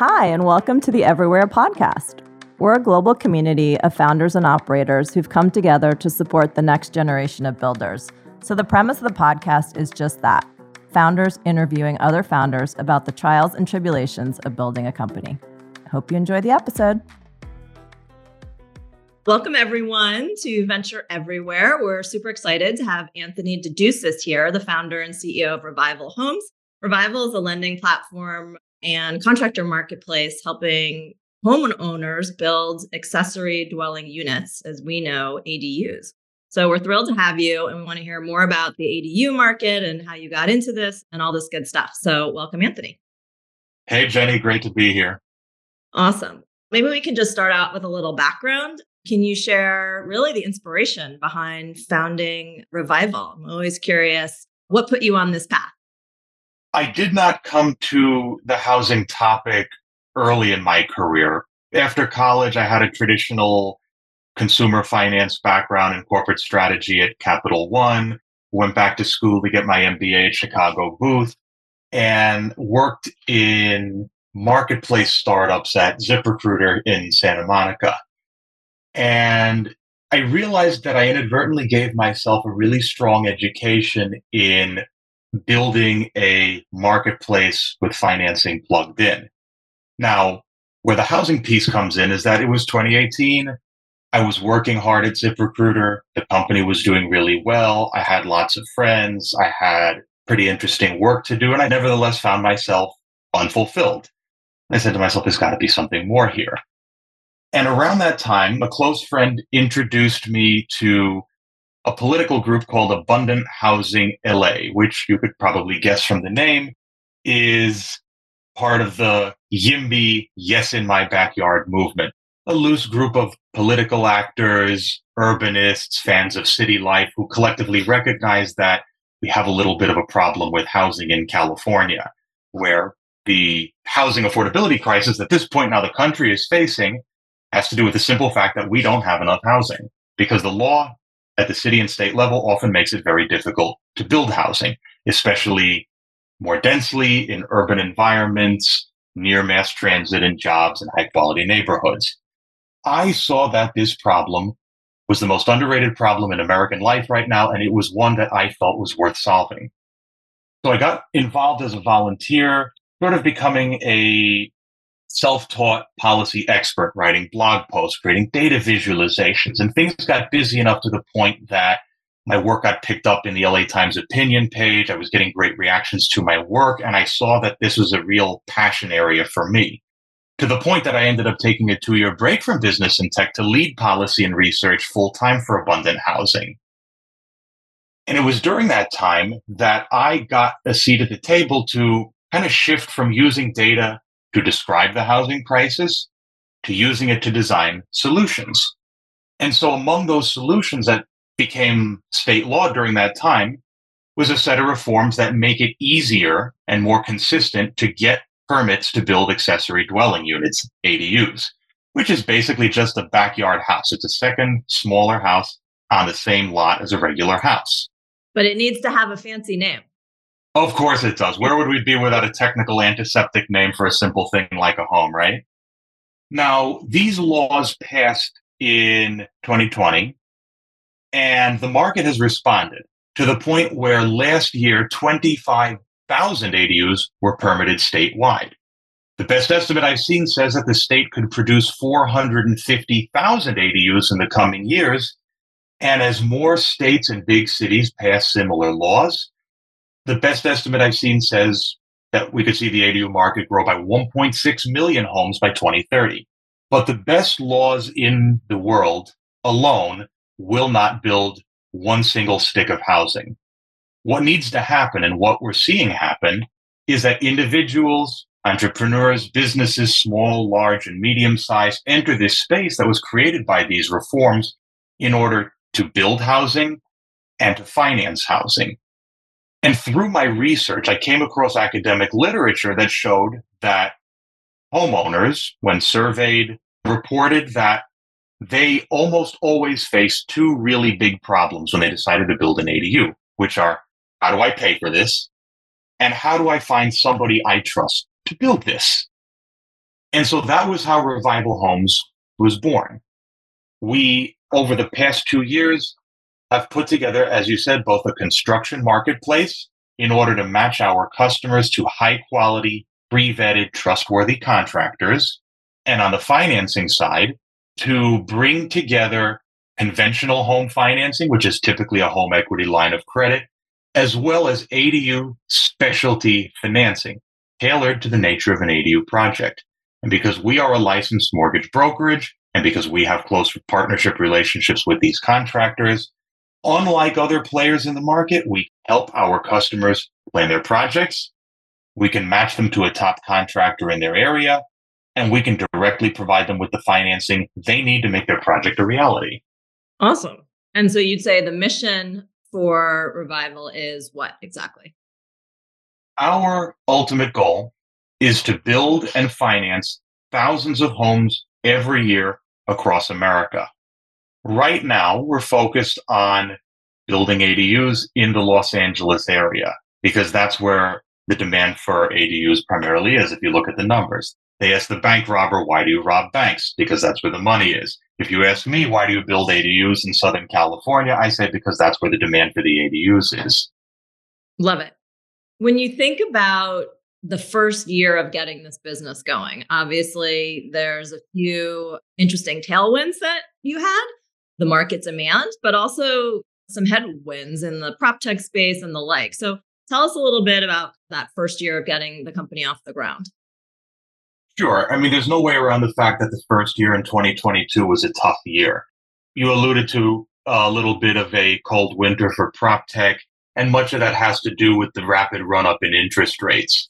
Hi, and welcome to the Everywhere podcast. We're a global community of founders and operators who've come together to support the next generation of builders. So, the premise of the podcast is just that founders interviewing other founders about the trials and tribulations of building a company. I hope you enjoy the episode. Welcome, everyone, to Venture Everywhere. We're super excited to have Anthony Dedousis here, the founder and CEO of Revival Homes. Revival is a lending platform and contractor marketplace helping homeowners build accessory dwelling units, as we know, ADUs. So we're thrilled to have you, and we want to hear more about the ADU market and how you got into this and all this good stuff. So welcome, Anthony. Hey, Jenny, great to be here. Awesome. Maybe we can just start out with a little background. Can you share really the inspiration behind founding Revival? I'm always curious what put you on this path? I did not come to the housing topic early in my career. After college, I had a traditional consumer finance background in corporate strategy at Capital One, went back to school to get my MBA at Chicago Booth, and worked in marketplace startups at ZipRecruiter in Santa Monica. And I realized that I inadvertently gave myself a really strong education in building a marketplace with financing plugged in. Now, where the housing piece comes in is that it was 2018. I was working hard at ZipRecruiter. The company was doing really well. I had lots of friends. I had pretty interesting work to do. And I nevertheless found myself unfulfilled. I said to myself, there's got to be something more here. And around that time, a close friend introduced me to a political group called Abundant Housing LA, which you could probably guess from the name is part of the YIMBY Yes in My Backyard movement, a loose group of political actors, urbanists, fans of city life who collectively recognize that we have a little bit of a problem with housing in California, where the housing affordability crisis at this point now the country is facing has to do with the simple fact that we don't have enough housing because the law at the city and state level often makes it very difficult to build housing, especially more densely in urban environments, near mass transit and jobs and high quality neighborhoods. I saw that this problem was the most underrated problem in American life right now, and it was one that I felt was worth solving. So I got involved as a volunteer, sort of becoming a self taught policy expert, writing blog posts, creating data visualizations, and things got busy enough to the point that my work got picked up in the LA Times opinion page. I was getting great reactions to my work, and I saw that this was a real passion area for me. To the point that I ended up taking a two year break from business and tech to lead policy and research full time for abundant housing. And it was during that time that I got a seat at the table to kind of shift from using data to describe the housing crisis to using it to design solutions. And so among those solutions that became state law during that time was a set of reforms that make it easier and more consistent to get permits to build accessory dwelling units, ADUs, which is basically just a backyard house. It's a second smaller house on the same lot as a regular house. But it needs to have a fancy name. Of course it does. Where would we be without a technical antiseptic name for a simple thing like a home, right? Now, these laws passed in 2020, and the market has responded to the point where last year, 25,000 ADUs were permitted statewide. The best estimate I've seen says that the state could produce 450,000 ADUs in the coming years. And as more states and big cities pass similar laws, the best estimate I've seen says that we could see the ADU market grow by 1.6 million homes by 2030. But the best laws in the world alone will not build one single stick of housing. What needs to happen and what we're seeing happen is that individuals, entrepreneurs, businesses, small, large, and medium sized, enter this space that was created by these reforms in order to build housing and to finance housing. And through my research, I came across academic literature that showed that homeowners, when surveyed, reported that they almost always face two really big problems when they decided to build an ADU, which are how do I pay for this? And how do I find somebody I trust to build this? And so that was how Revival Homes was born. We, over the past two years, have put together, as you said, both a construction marketplace in order to match our customers to high quality, pre vetted, trustworthy contractors. And on the financing side, to bring together conventional home financing, which is typically a home equity line of credit, as well as ADU specialty financing tailored to the nature of an ADU project. And because we are a licensed mortgage brokerage, and because we have close partnership relationships with these contractors, unlike other players in the market, we help our customers plan their projects. We can match them to a top contractor in their area, and we can directly provide them with the financing they need to make their project a reality. Awesome. And so you'd say the mission for Revival is what exactly? Our ultimate goal is to build and finance thousands of homes every year across America. Right now, we're focused on building ADUs in the Los Angeles area because that's where the demand for ADUs primarily is. If you look at the numbers, they ask the bank robber, why do you rob banks? Because that's where the money is. If you ask me, why do you build ADUs in Southern California? I say because that's where the demand for the ADUs is. Love it. When you think about the first year of getting this business going, obviously there's a few interesting tailwinds that you had, the market demand, but also some headwinds in the prop tech space and the like. So tell us a little bit about that first year of getting the company off the ground. Sure. I mean, there's no way around the fact that the first year in 2022 was a tough year. You alluded to a little bit of a cold winter for prop tech and much of that has to do with the rapid run up in interest rates.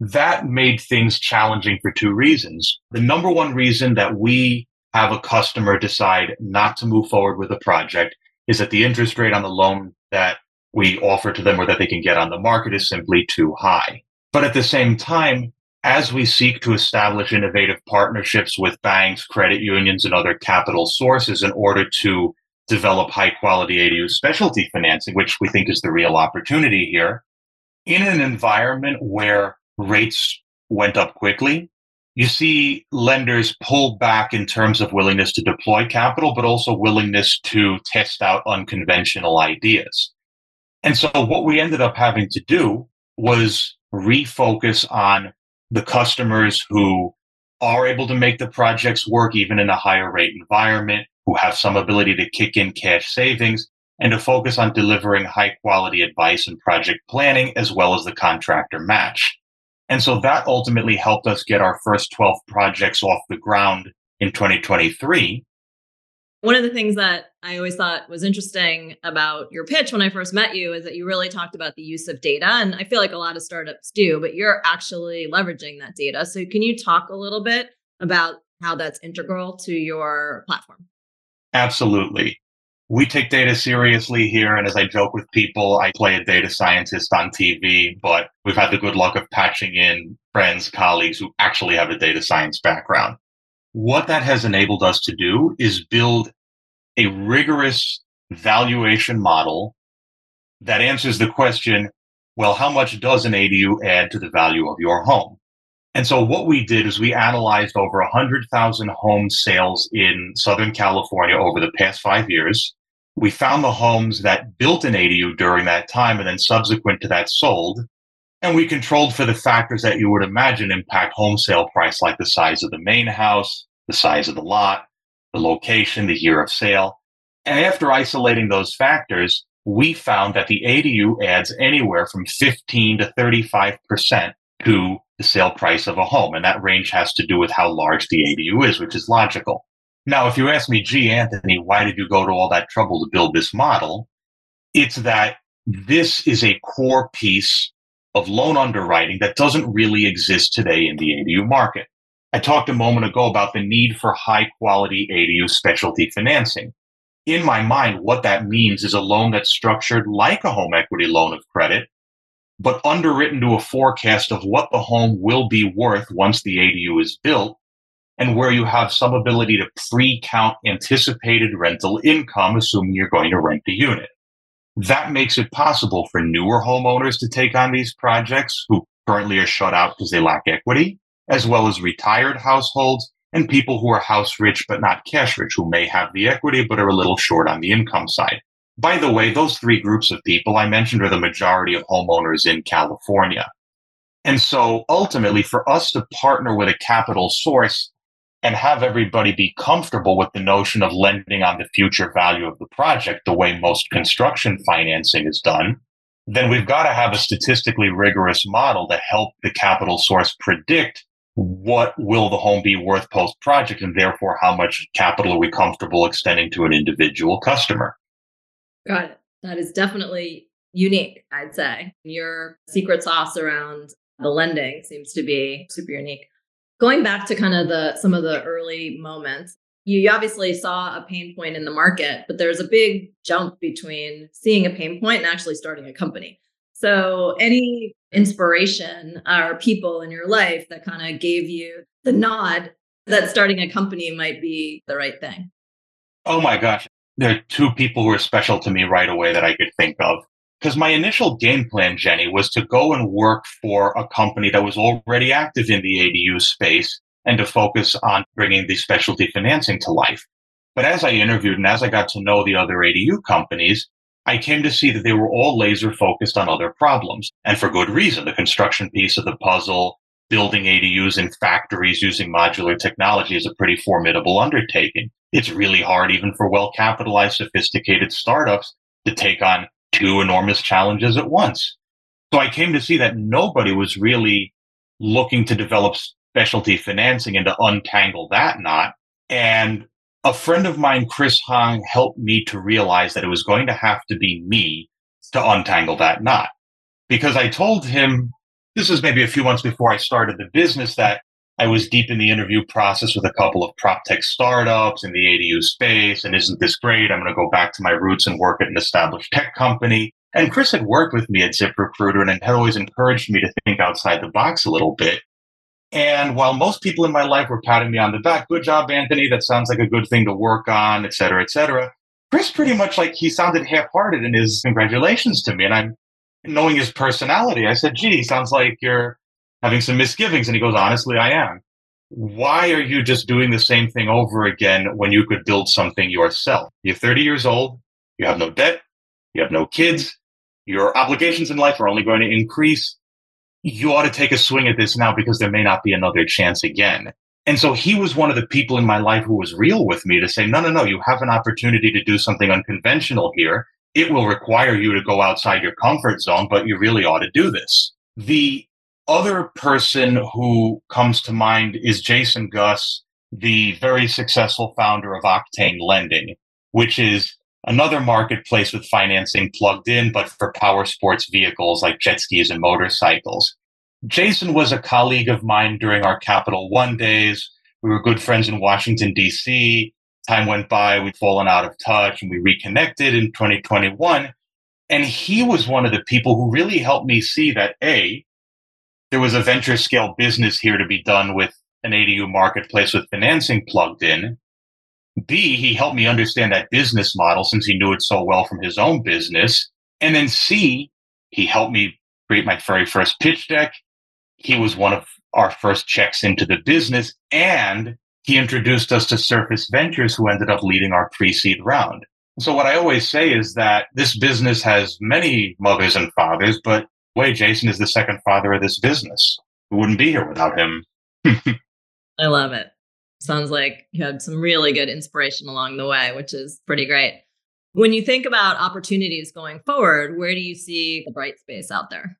That made things challenging for two reasons. The number one reason that we have a customer decide not to move forward with a project is that the interest rate on the loan that we offer to them or that they can get on the market is simply too high. But at the same time, as we seek to establish innovative partnerships with banks, credit unions, and other capital sources in order to develop high quality ADU specialty financing, which we think is the real opportunity here. In an environment where rates went up quickly, you see lenders pull back in terms of willingness to deploy capital, but also willingness to test out unconventional ideas. And so what we ended up having to do was refocus on the customers who are able to make the projects work even in a higher rate environment, who have some ability to kick in cash savings and to focus on delivering high quality advice and project planning as well as the contractor match. And so that ultimately helped us get our first 12 projects off the ground in 2023. One of the things that I always thought was interesting about your pitch when I first met you is that you really talked about the use of data. And I feel like a lot of startups do, but you're actually leveraging that data. So can you talk a little bit about how that's integral to your platform? Absolutely. We take data seriously here. And as I joke with people, I play a data scientist on TV, but we've had the good luck of patching in friends, colleagues who actually have a data science background. What that has enabled us to do is build a rigorous valuation model that answers the question well, how much does an ADU add to the value of your home? And so what we did is we analyzed over 100,000 home sales in Southern California over the past five years. We found the homes that built an ADU during that time and then subsequent to that sold. And we controlled for the factors that you would imagine impact home sale price, like the size of the main house, the size of the lot, the location, the year of sale. And after isolating those factors, we found that the ADU adds anywhere from 15 to 35% to the sale price of a home. And that range has to do with how large the ADU is, which is logical. Now, if you ask me, gee, Anthony, why did you go to all that trouble to build this model? It's that this is a core piece of loan underwriting that doesn't really exist today in the ADU market. I talked a moment ago about the need for high quality ADU specialty financing. In my mind, what that means is a loan that's structured like a home equity loan of credit, but underwritten to a forecast of what the home will be worth once the ADU is built, and where you have some ability to pre count anticipated rental income, assuming you're going to rent the unit. That makes it possible for newer homeowners to take on these projects who currently are shut out because they lack equity. as well as retired households and people who are house rich but not cash rich, who may have the equity but are a little short on the income side. By the way, those three groups of people I mentioned are the majority of homeowners in California. And so ultimately, for us to partner with a capital source and have everybody be comfortable with the notion of lending on the future value of the project the way most construction financing is done, then we've got to have a statistically rigorous model to help the capital source predict what will the home be worth post project and therefore how much capital are we comfortable extending to an individual customer. Got it. That is definitely unique, I'd say. Your secret sauce around the lending seems to be super unique. Going back to kind of the some of the early moments, you obviously saw a pain point in the market, but there's a big jump between seeing a pain point and actually starting a company. So, any inspiration or people in your life that kind of gave you the nod that starting a company might be the right thing? Oh my gosh. There are two people who are special to me right away that I could think of. Because my initial game plan, Jenny, was to go and work for a company that was already active in the ADU space and to focus on bringing the specialty financing to life. But as I interviewed and as I got to know the other ADU companies, I came to see that they were all laser focused on other problems and for good reason. The construction piece of the puzzle, building ADUs in factories using modular technology is a pretty formidable undertaking. It's really hard even for well capitalized, sophisticated startups to take on two enormous challenges at once. So I came to see that nobody was really looking to develop specialty financing and to untangle that knot. And a friend of mine, Chris Hong, helped me to realize that it was going to have to be me to untangle that knot. Because I told him, this was maybe a few months before I started the business, that I was deep in the interview process with a couple of prop tech startups in the ADU space. And isn't this great? I'm going to go back to my roots and work at an established tech company. And Chris had worked with me at ZipRecruiter and had always encouraged me to think outside the box a little bit. And while most people in my life were patting me on the back, good job, Anthony, that sounds like a good thing to work on, et cetera, et cetera. Chris pretty much like he sounded half-hearted in his congratulations to me. And I'm knowing his personality, I said, gee, sounds like you're having some misgivings. And he goes, honestly, I am. Why are you just doing the same thing over again when you could build something yourself? You're 30 years old. You have no debt. You have no kids. Your obligations in life are only going to increase. You ought to take a swing at this now because there may not be another chance again. And so he was one of the people in my life who was real with me to say, no, no, no, you have an opportunity to do something unconventional here. It will require you to go outside your comfort zone, but you really ought to do this. The other person who comes to mind is Jason Guss, the very successful founder of Octane Lending, which is another marketplace with financing plugged in, but for power sports vehicles like jet skis and motorcycles. Jason was a colleague of mine during our Capital One days. We were good friends in Washington, D.C. Time went by, we'd fallen out of touch, and we reconnected in 2021. And he was one of the people who really helped me see that A, there was a venture scale business here to be done with an ADU marketplace with financing plugged in. B, he helped me understand that business model since he knew it so well from his own business. And then C, he helped me create my very first pitch deck. He was one of our first checks into the business and he introduced us to Surface Ventures, who ended up leading our pre seed round. So, what I always say is that this business has many mothers and fathers, but way, Jason is the second father of this business. We wouldn't be here without him. I love it. Sounds like you had some really good inspiration along the way, which is pretty great. When you think about opportunities going forward, where do you see the bright space out there?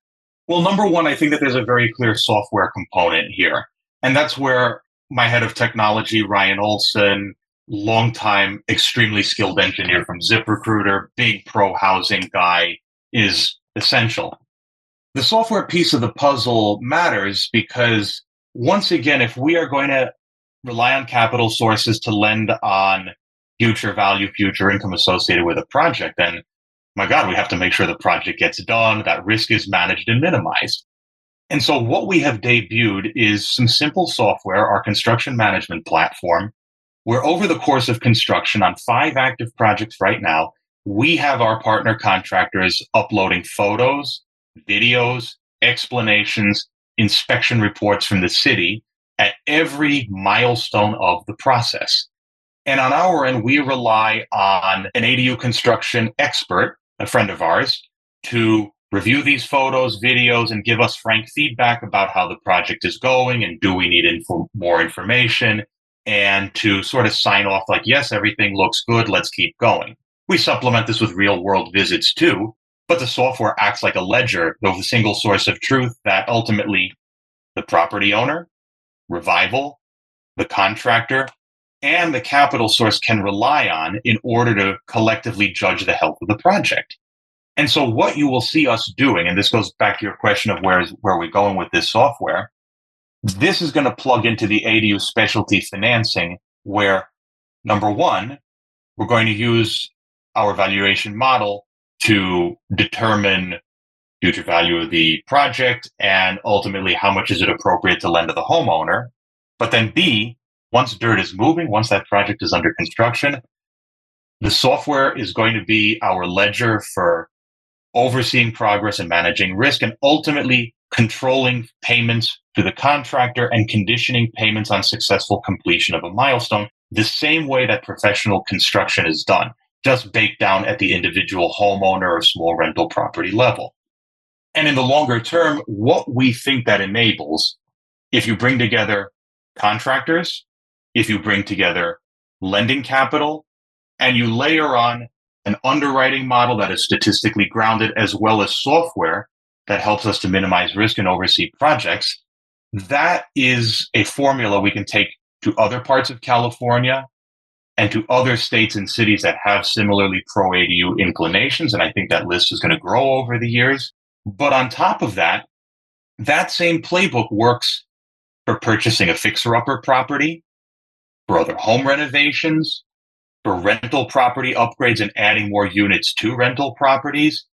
Well, number one, I think that there's a very clear software component here. And that's where my head of technology, Ryan Olson, longtime extremely skilled engineer from ZipRecruiter, big pro housing guy, is essential the software piece of the puzzle matters because once again, if we are going to rely on capital sources to lend on future value, future income associated with a project, then my God, we have to make sure the project gets done, that risk is managed and minimized. And so what we have debuted is some simple software, our construction management platform, where over the course of construction on five active projects right now, we have our partner contractors uploading photos, videos, explanations, inspection reports from the city at every milestone of the process. And on our end, we rely on an ADU construction expert, a friend of ours, to review these photos, videos, and give us frank feedback about how the project is going and do we need info- more information and to sort of sign off like, yes, everything looks good, let's keep going. We supplement this with real world visits too, but the software acts like a ledger with a single source of truth that ultimately the property owner, revival, the contractor, and the capital source can rely on in order to collectively judge the health of the project. And so what you will see us doing, and this goes back to your question of where is where we're going with this software, this is going to plug into the ADU specialty financing where number one, we're going to use our valuation model to determine future value of the project and ultimately how much is it appropriate to lend to the homeowner. But then B, once dirt is moving, once that project is under construction, the software is going to be our ledger for overseeing progress and managing risk, and ultimately controlling payments to the contractor and conditioning payments on successful completion of a milestone, the same way that professional construction is done, just baked down at the individual homeowner or small rental property level. And in the longer term, what we think that enables, if you bring together contractors, if you bring together lending capital, and you layer on an underwriting model that is statistically grounded, as well as software that helps us to minimize risk and oversee projects. That is a formula we can take to other parts of California and to other states and cities that have similarly pro ADU inclinations. And I think that list is going to grow over the years. But on top of that, that same playbook works for purchasing a fixer upper property, for other home renovations, for rental property upgrades and adding more units to rental properties.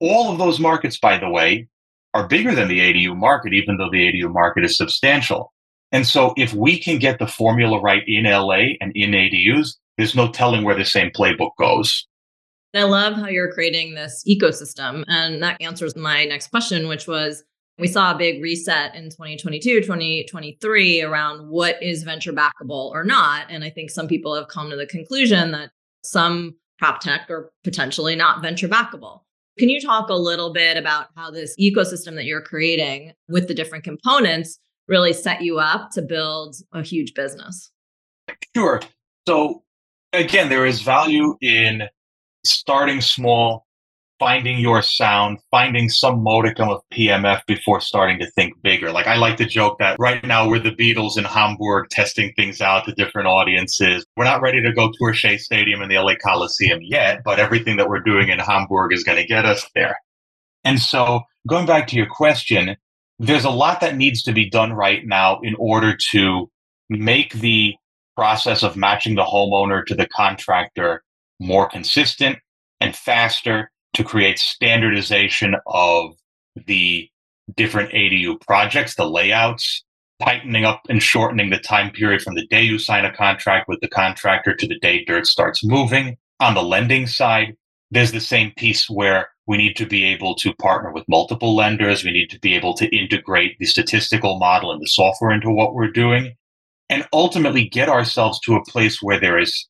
All of those markets, by the way, are bigger than the ADU market, even though the ADU market is substantial. And so if we can get the formula right in LA and in ADUs, there's no telling where the same playbook goes. I love how you're creating this ecosystem. And that answers my next question, which was we saw a big reset in 2022, 2023 around what is venture backable or not. And I think some people have come to the conclusion that some prop tech are potentially not venture backable. Can you talk a little bit about how this ecosystem that you're creating with the different components really set you up to build a huge business? Sure. So, again, there is value in starting small, finding your sound, finding some modicum of PMF before starting to think bigger. Like I like to joke that right now we're the Beatles in Hamburg testing things out to different audiences. We're not ready to go tour Shea Stadium and the LA Coliseum yet, but everything that we're doing in Hamburg is going to get us there. And so going back to your question, there's a lot that needs to be done right now in order to make the process of matching the homeowner to the contractor more consistent and faster to create standardization of the different ADU projects, the layouts, tightening up and shortening the time period from the day you sign a contract with the contractor to the day dirt starts moving. On the lending side, there's the same piece where we need to be able to partner with multiple lenders. We need to be able to integrate the statistical model and the software into what we're doing and ultimately get ourselves to a place where there is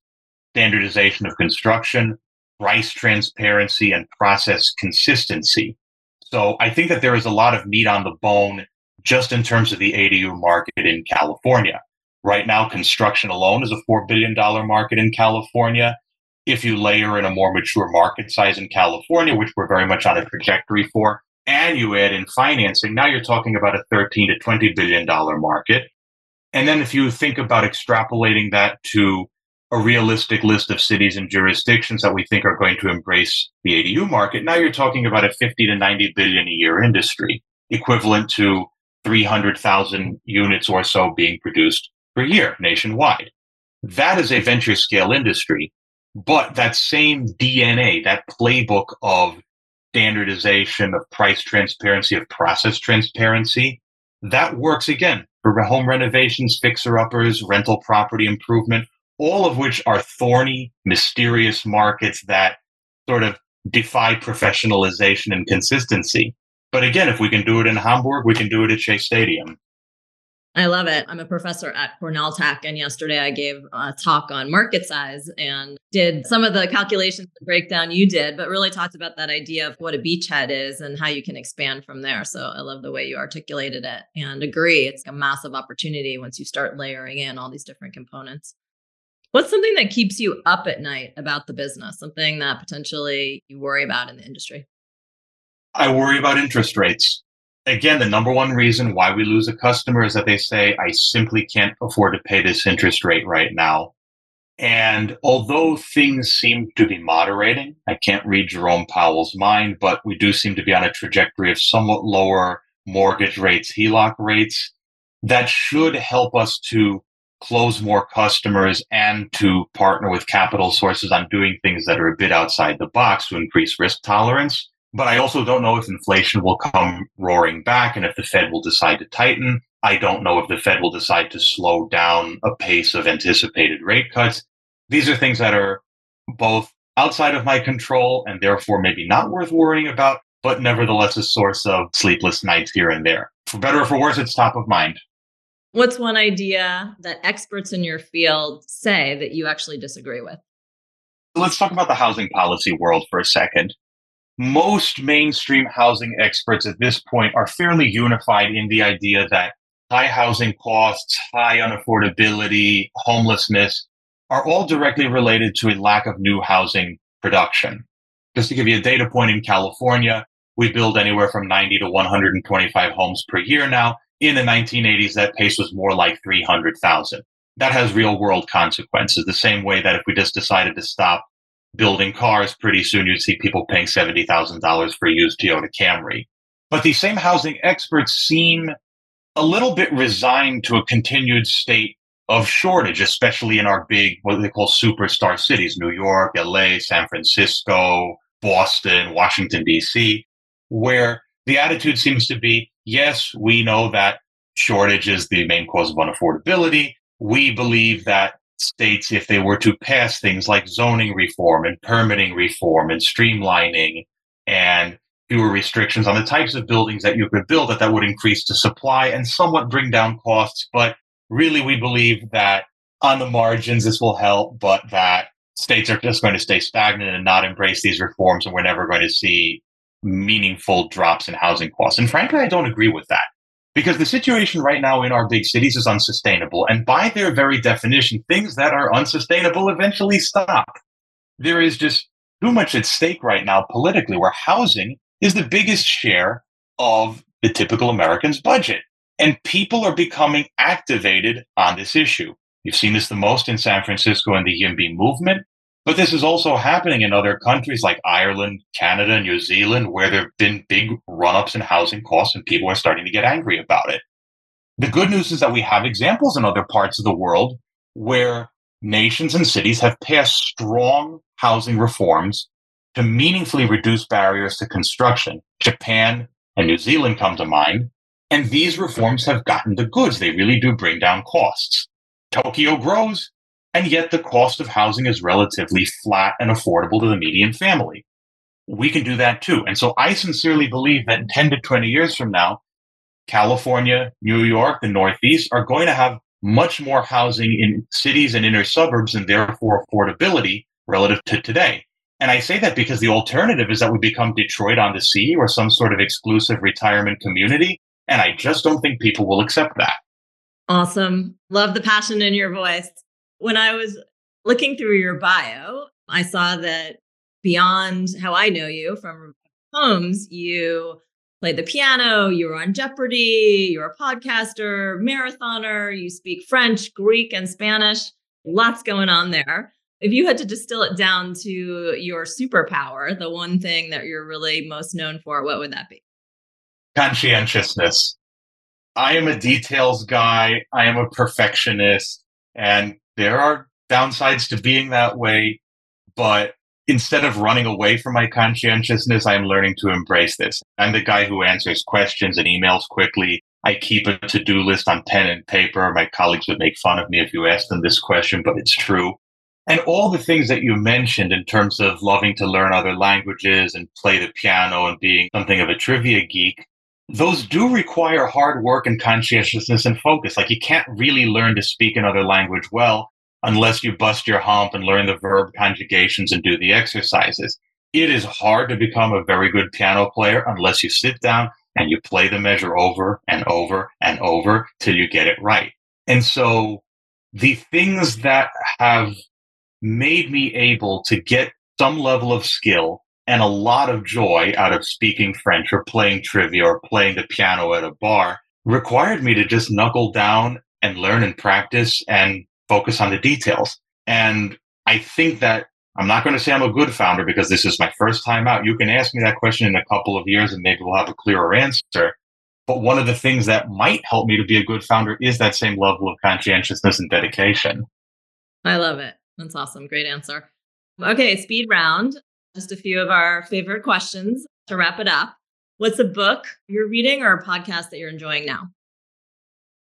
standardization of construction, price transparency and process consistency. So I think that there is a lot of meat on the bone just in terms of the ADU market in California. Right now, construction alone is a $4 billion market in California. If you layer in a more mature market size in California, which we're very much on a trajectory for, and you add in financing, now you're talking about a 13 to 20 billion dollar market. And then if you think about extrapolating that to a realistic list of cities and jurisdictions that we think are going to embrace the ADU market. Now you're talking about a 50 to 90 billion a year industry, equivalent to 300,000 units or so being produced per year nationwide. That is a venture scale industry, but that same DNA, that playbook of standardization, of price transparency, of process transparency, that works again for home renovations, fixer uppers, rental property improvement, all of which are thorny, mysterious markets that sort of defy professionalization and consistency. But again, if we can do it in Hamburg, we can do it at Shea Stadium. I love it. I'm a professor at Cornell Tech, and yesterday I gave a talk on market size and did some of the calculations and breakdown you did, but really talked about that idea of what a beachhead is and how you can expand from there. So I love the way you articulated it and agree. It's a massive opportunity once you start layering in all these different components. What's something that keeps you up at night about the business? Something that potentially you worry about in the industry? I worry about interest rates again, the number one reason why we lose a customer is that they say, I simply can't afford to pay this interest rate right now. And although things seem to be moderating, I can't read Jerome Powell's mind, but we do seem to be on a trajectory of somewhat lower mortgage rates, HELOC rates. That should help us to close more customers and to partner with capital sources on doing things that are a bit outside the box to increase risk tolerance. But I also don't know if inflation will come roaring back and if the Fed will decide to tighten. I don't know if the Fed will decide to slow down a pace of anticipated rate cuts. These are things that are both outside of my control and therefore maybe not worth worrying about, but nevertheless a source of sleepless nights here and there. For better or for worse, it's top of mind. What's one idea that experts in your field say that you actually disagree with? Let's talk about the housing policy world for a second most mainstream housing experts at this point are fairly unified in the idea that high housing costs, high unaffordability, homelessness are all directly related to a lack of new housing production. Just to give you a data point in California, we build anywhere from 90 to 125 homes per year now. In the 1980s, that pace was more like 300,000. That has real world consequences, the same way that if we just decided to stop building cars, pretty soon you'd see people paying $70,000 for a used Toyota Camry. But these same housing experts seem a little bit resigned to a continued state of shortage, especially in our big, what they call superstar cities, New York, LA, San Francisco, Boston, Washington, DC, where the attitude seems to be, yes, we know that shortage is the main cause of unaffordability. We believe that states if they were to pass things like zoning reform and permitting reform and streamlining and fewer restrictions on the types of buildings that you could build that that would increase the supply and somewhat bring down costs. But really we believe that on the margins this will help but that states are just going to stay stagnant and not embrace these reforms and we're never going to see meaningful drops in housing costs. And frankly i don't agree with that because the situation right now in our big cities is unsustainable. And by their very definition, things that are unsustainable eventually stop. There is just too much at stake right now politically, where housing is the biggest share of the typical American's budget. And people are becoming activated on this issue. You've seen this the most in San Francisco and the YIMBY movement. But this is also happening in other countries like Ireland, Canada, New Zealand, where there have been big run ups in housing costs and people are starting to get angry about it. The good news is that we have examples in other parts of the world where nations and cities have passed strong housing reforms to meaningfully reduce barriers to construction. Japan and New Zealand come to mind. And these reforms have gotten the goods. They really do bring down costs. Tokyo grows, and yet the cost of housing is relatively flat and affordable to the median family. We can do that too. And so I sincerely believe that in 10 to 20 years from now, California, New York, the Northeast are going to have much more housing in cities and inner suburbs and therefore affordability relative to today. And I say that because the alternative is that we become Detroit on the sea or some sort of exclusive retirement community. And I just don't think people will accept that. Awesome. Love the passion in your voice. When I was looking through your bio, I saw that beyond how I know you from homes, you played the piano, you were on Jeopardy, you're a podcaster, marathoner, you speak French, Greek, and Spanish. Lots going on there. If you had to distill it down to your superpower, the one thing that you're really most known for, what would that be? Conscientiousness. I am a details guy, I am a perfectionist, and there are downsides to being that way, but instead of running away from my conscientiousness, I'm learning to embrace this. I'm the guy who answers questions and emails quickly. I keep a to do list on pen and paper. My colleagues would make fun of me if you asked them this question, but it's true. And all the things that you mentioned in terms of loving to learn other languages and play the piano and being something of a trivia geek, those do require hard work and conscientiousness and focus. Like you can't really learn to speak another language well unless you bust your hump and learn the verb conjugations and do the exercises. It is hard to become a very good piano player unless you sit down and you play the measure over and over and over till you get it right. And so the things that have made me able to get some level of skill and a lot of joy out of speaking French or playing trivia or playing the piano at a bar required me to just knuckle down and learn and practice and focus on the details. And I think that I'm not going to say I'm a good founder because this is my first time out. You can ask me that question in a couple of years and maybe we'll have a clearer answer. But one of the things that might help me to be a good founder is that same level of conscientiousness and dedication. I love it. That's awesome. Great answer. Okay, speed round just a few of our favorite questions to wrap it up. What's a book you're reading or a podcast that you're enjoying now?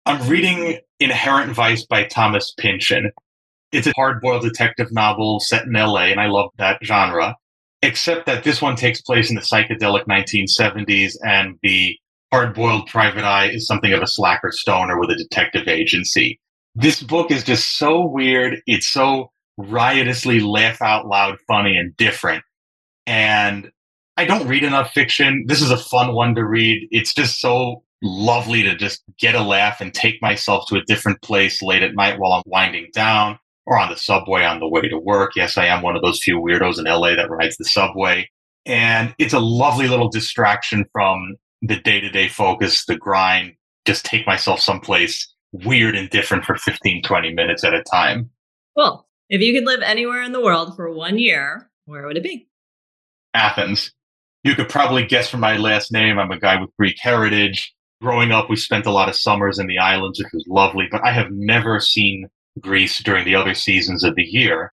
I'm reading Inherent Vice by Thomas Pynchon. It's a hard boiled detective novel set in LA, and I love that genre, except that this one takes place in the psychedelic 1970s, and the hard boiled private eye is something of a slacker stoner with a detective agency. This book is just so weird. It's so riotously laugh out loud funny and different and I don't read enough fiction. This is a fun one to read. It's just so lovely to just get a laugh and take myself to a different place late at night while I'm winding down or on the subway on the way to work. Yes, I am one of those few weirdos in LA that rides the subway. And it's a lovely little distraction from the day to day focus, the grind, just take myself someplace weird and different for 15, 20 minutes at a time. Well, if you could live anywhere in the world for one year, where would it be? Athens. You could probably guess from my last name, I'm a guy with Greek heritage. Growing up, we spent a lot of summers in the islands, which was lovely, but I have never seen Greece during the other seasons of the year.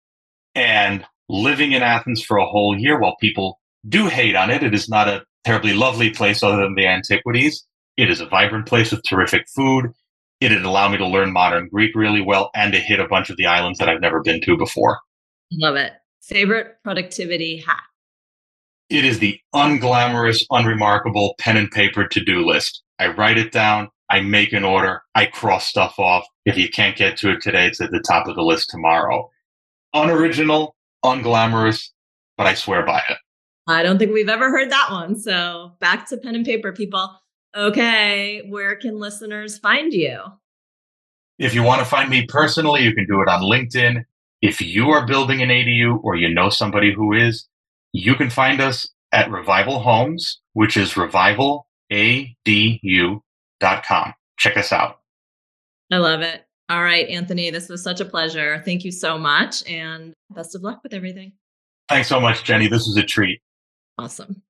And living in Athens for a whole year, while people do hate on it, it is not a terribly lovely place other than the antiquities. It is a vibrant place with terrific food. It'd allow me to learn modern Greek really well and to hit a bunch of the islands that I've never been to before. Love it. Favorite productivity hack? It is the unglamorous, unremarkable pen and paper to do list. I write it down. I make an order. I cross stuff off. If you can't get to it today, it's at the top of the list tomorrow. Unoriginal, unglamorous, but I swear by it. I don't think we've ever heard that one. So back to pen and paper, people. Okay, where can listeners find you? If you want to find me personally, you can do it on LinkedIn. If you are building an ADU or you know somebody who is, you can find us at Revival Homes, which is revivaladu.com. Check us out. I love it. All right, Anthony, this was such a pleasure. Thank you so much and best of luck with everything. Thanks so much, Jenny. This was a treat. Awesome.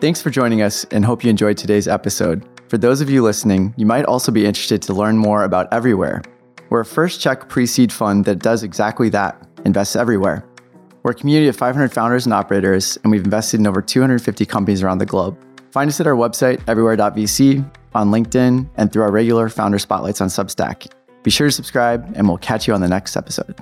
Thanks for joining us and hope you enjoyed today's episode. For those of you listening, you might also be interested to learn more about Everywhere. We're a first check pre seed fund that does exactly that, invests everywhere. We're a community of 500 founders and operators, and we've invested in over 250 companies around the globe. Find us at our website, everywhere.vc, on LinkedIn, and through our regular founder spotlights on Substack. Be sure to subscribe, and we'll catch you on the next episode.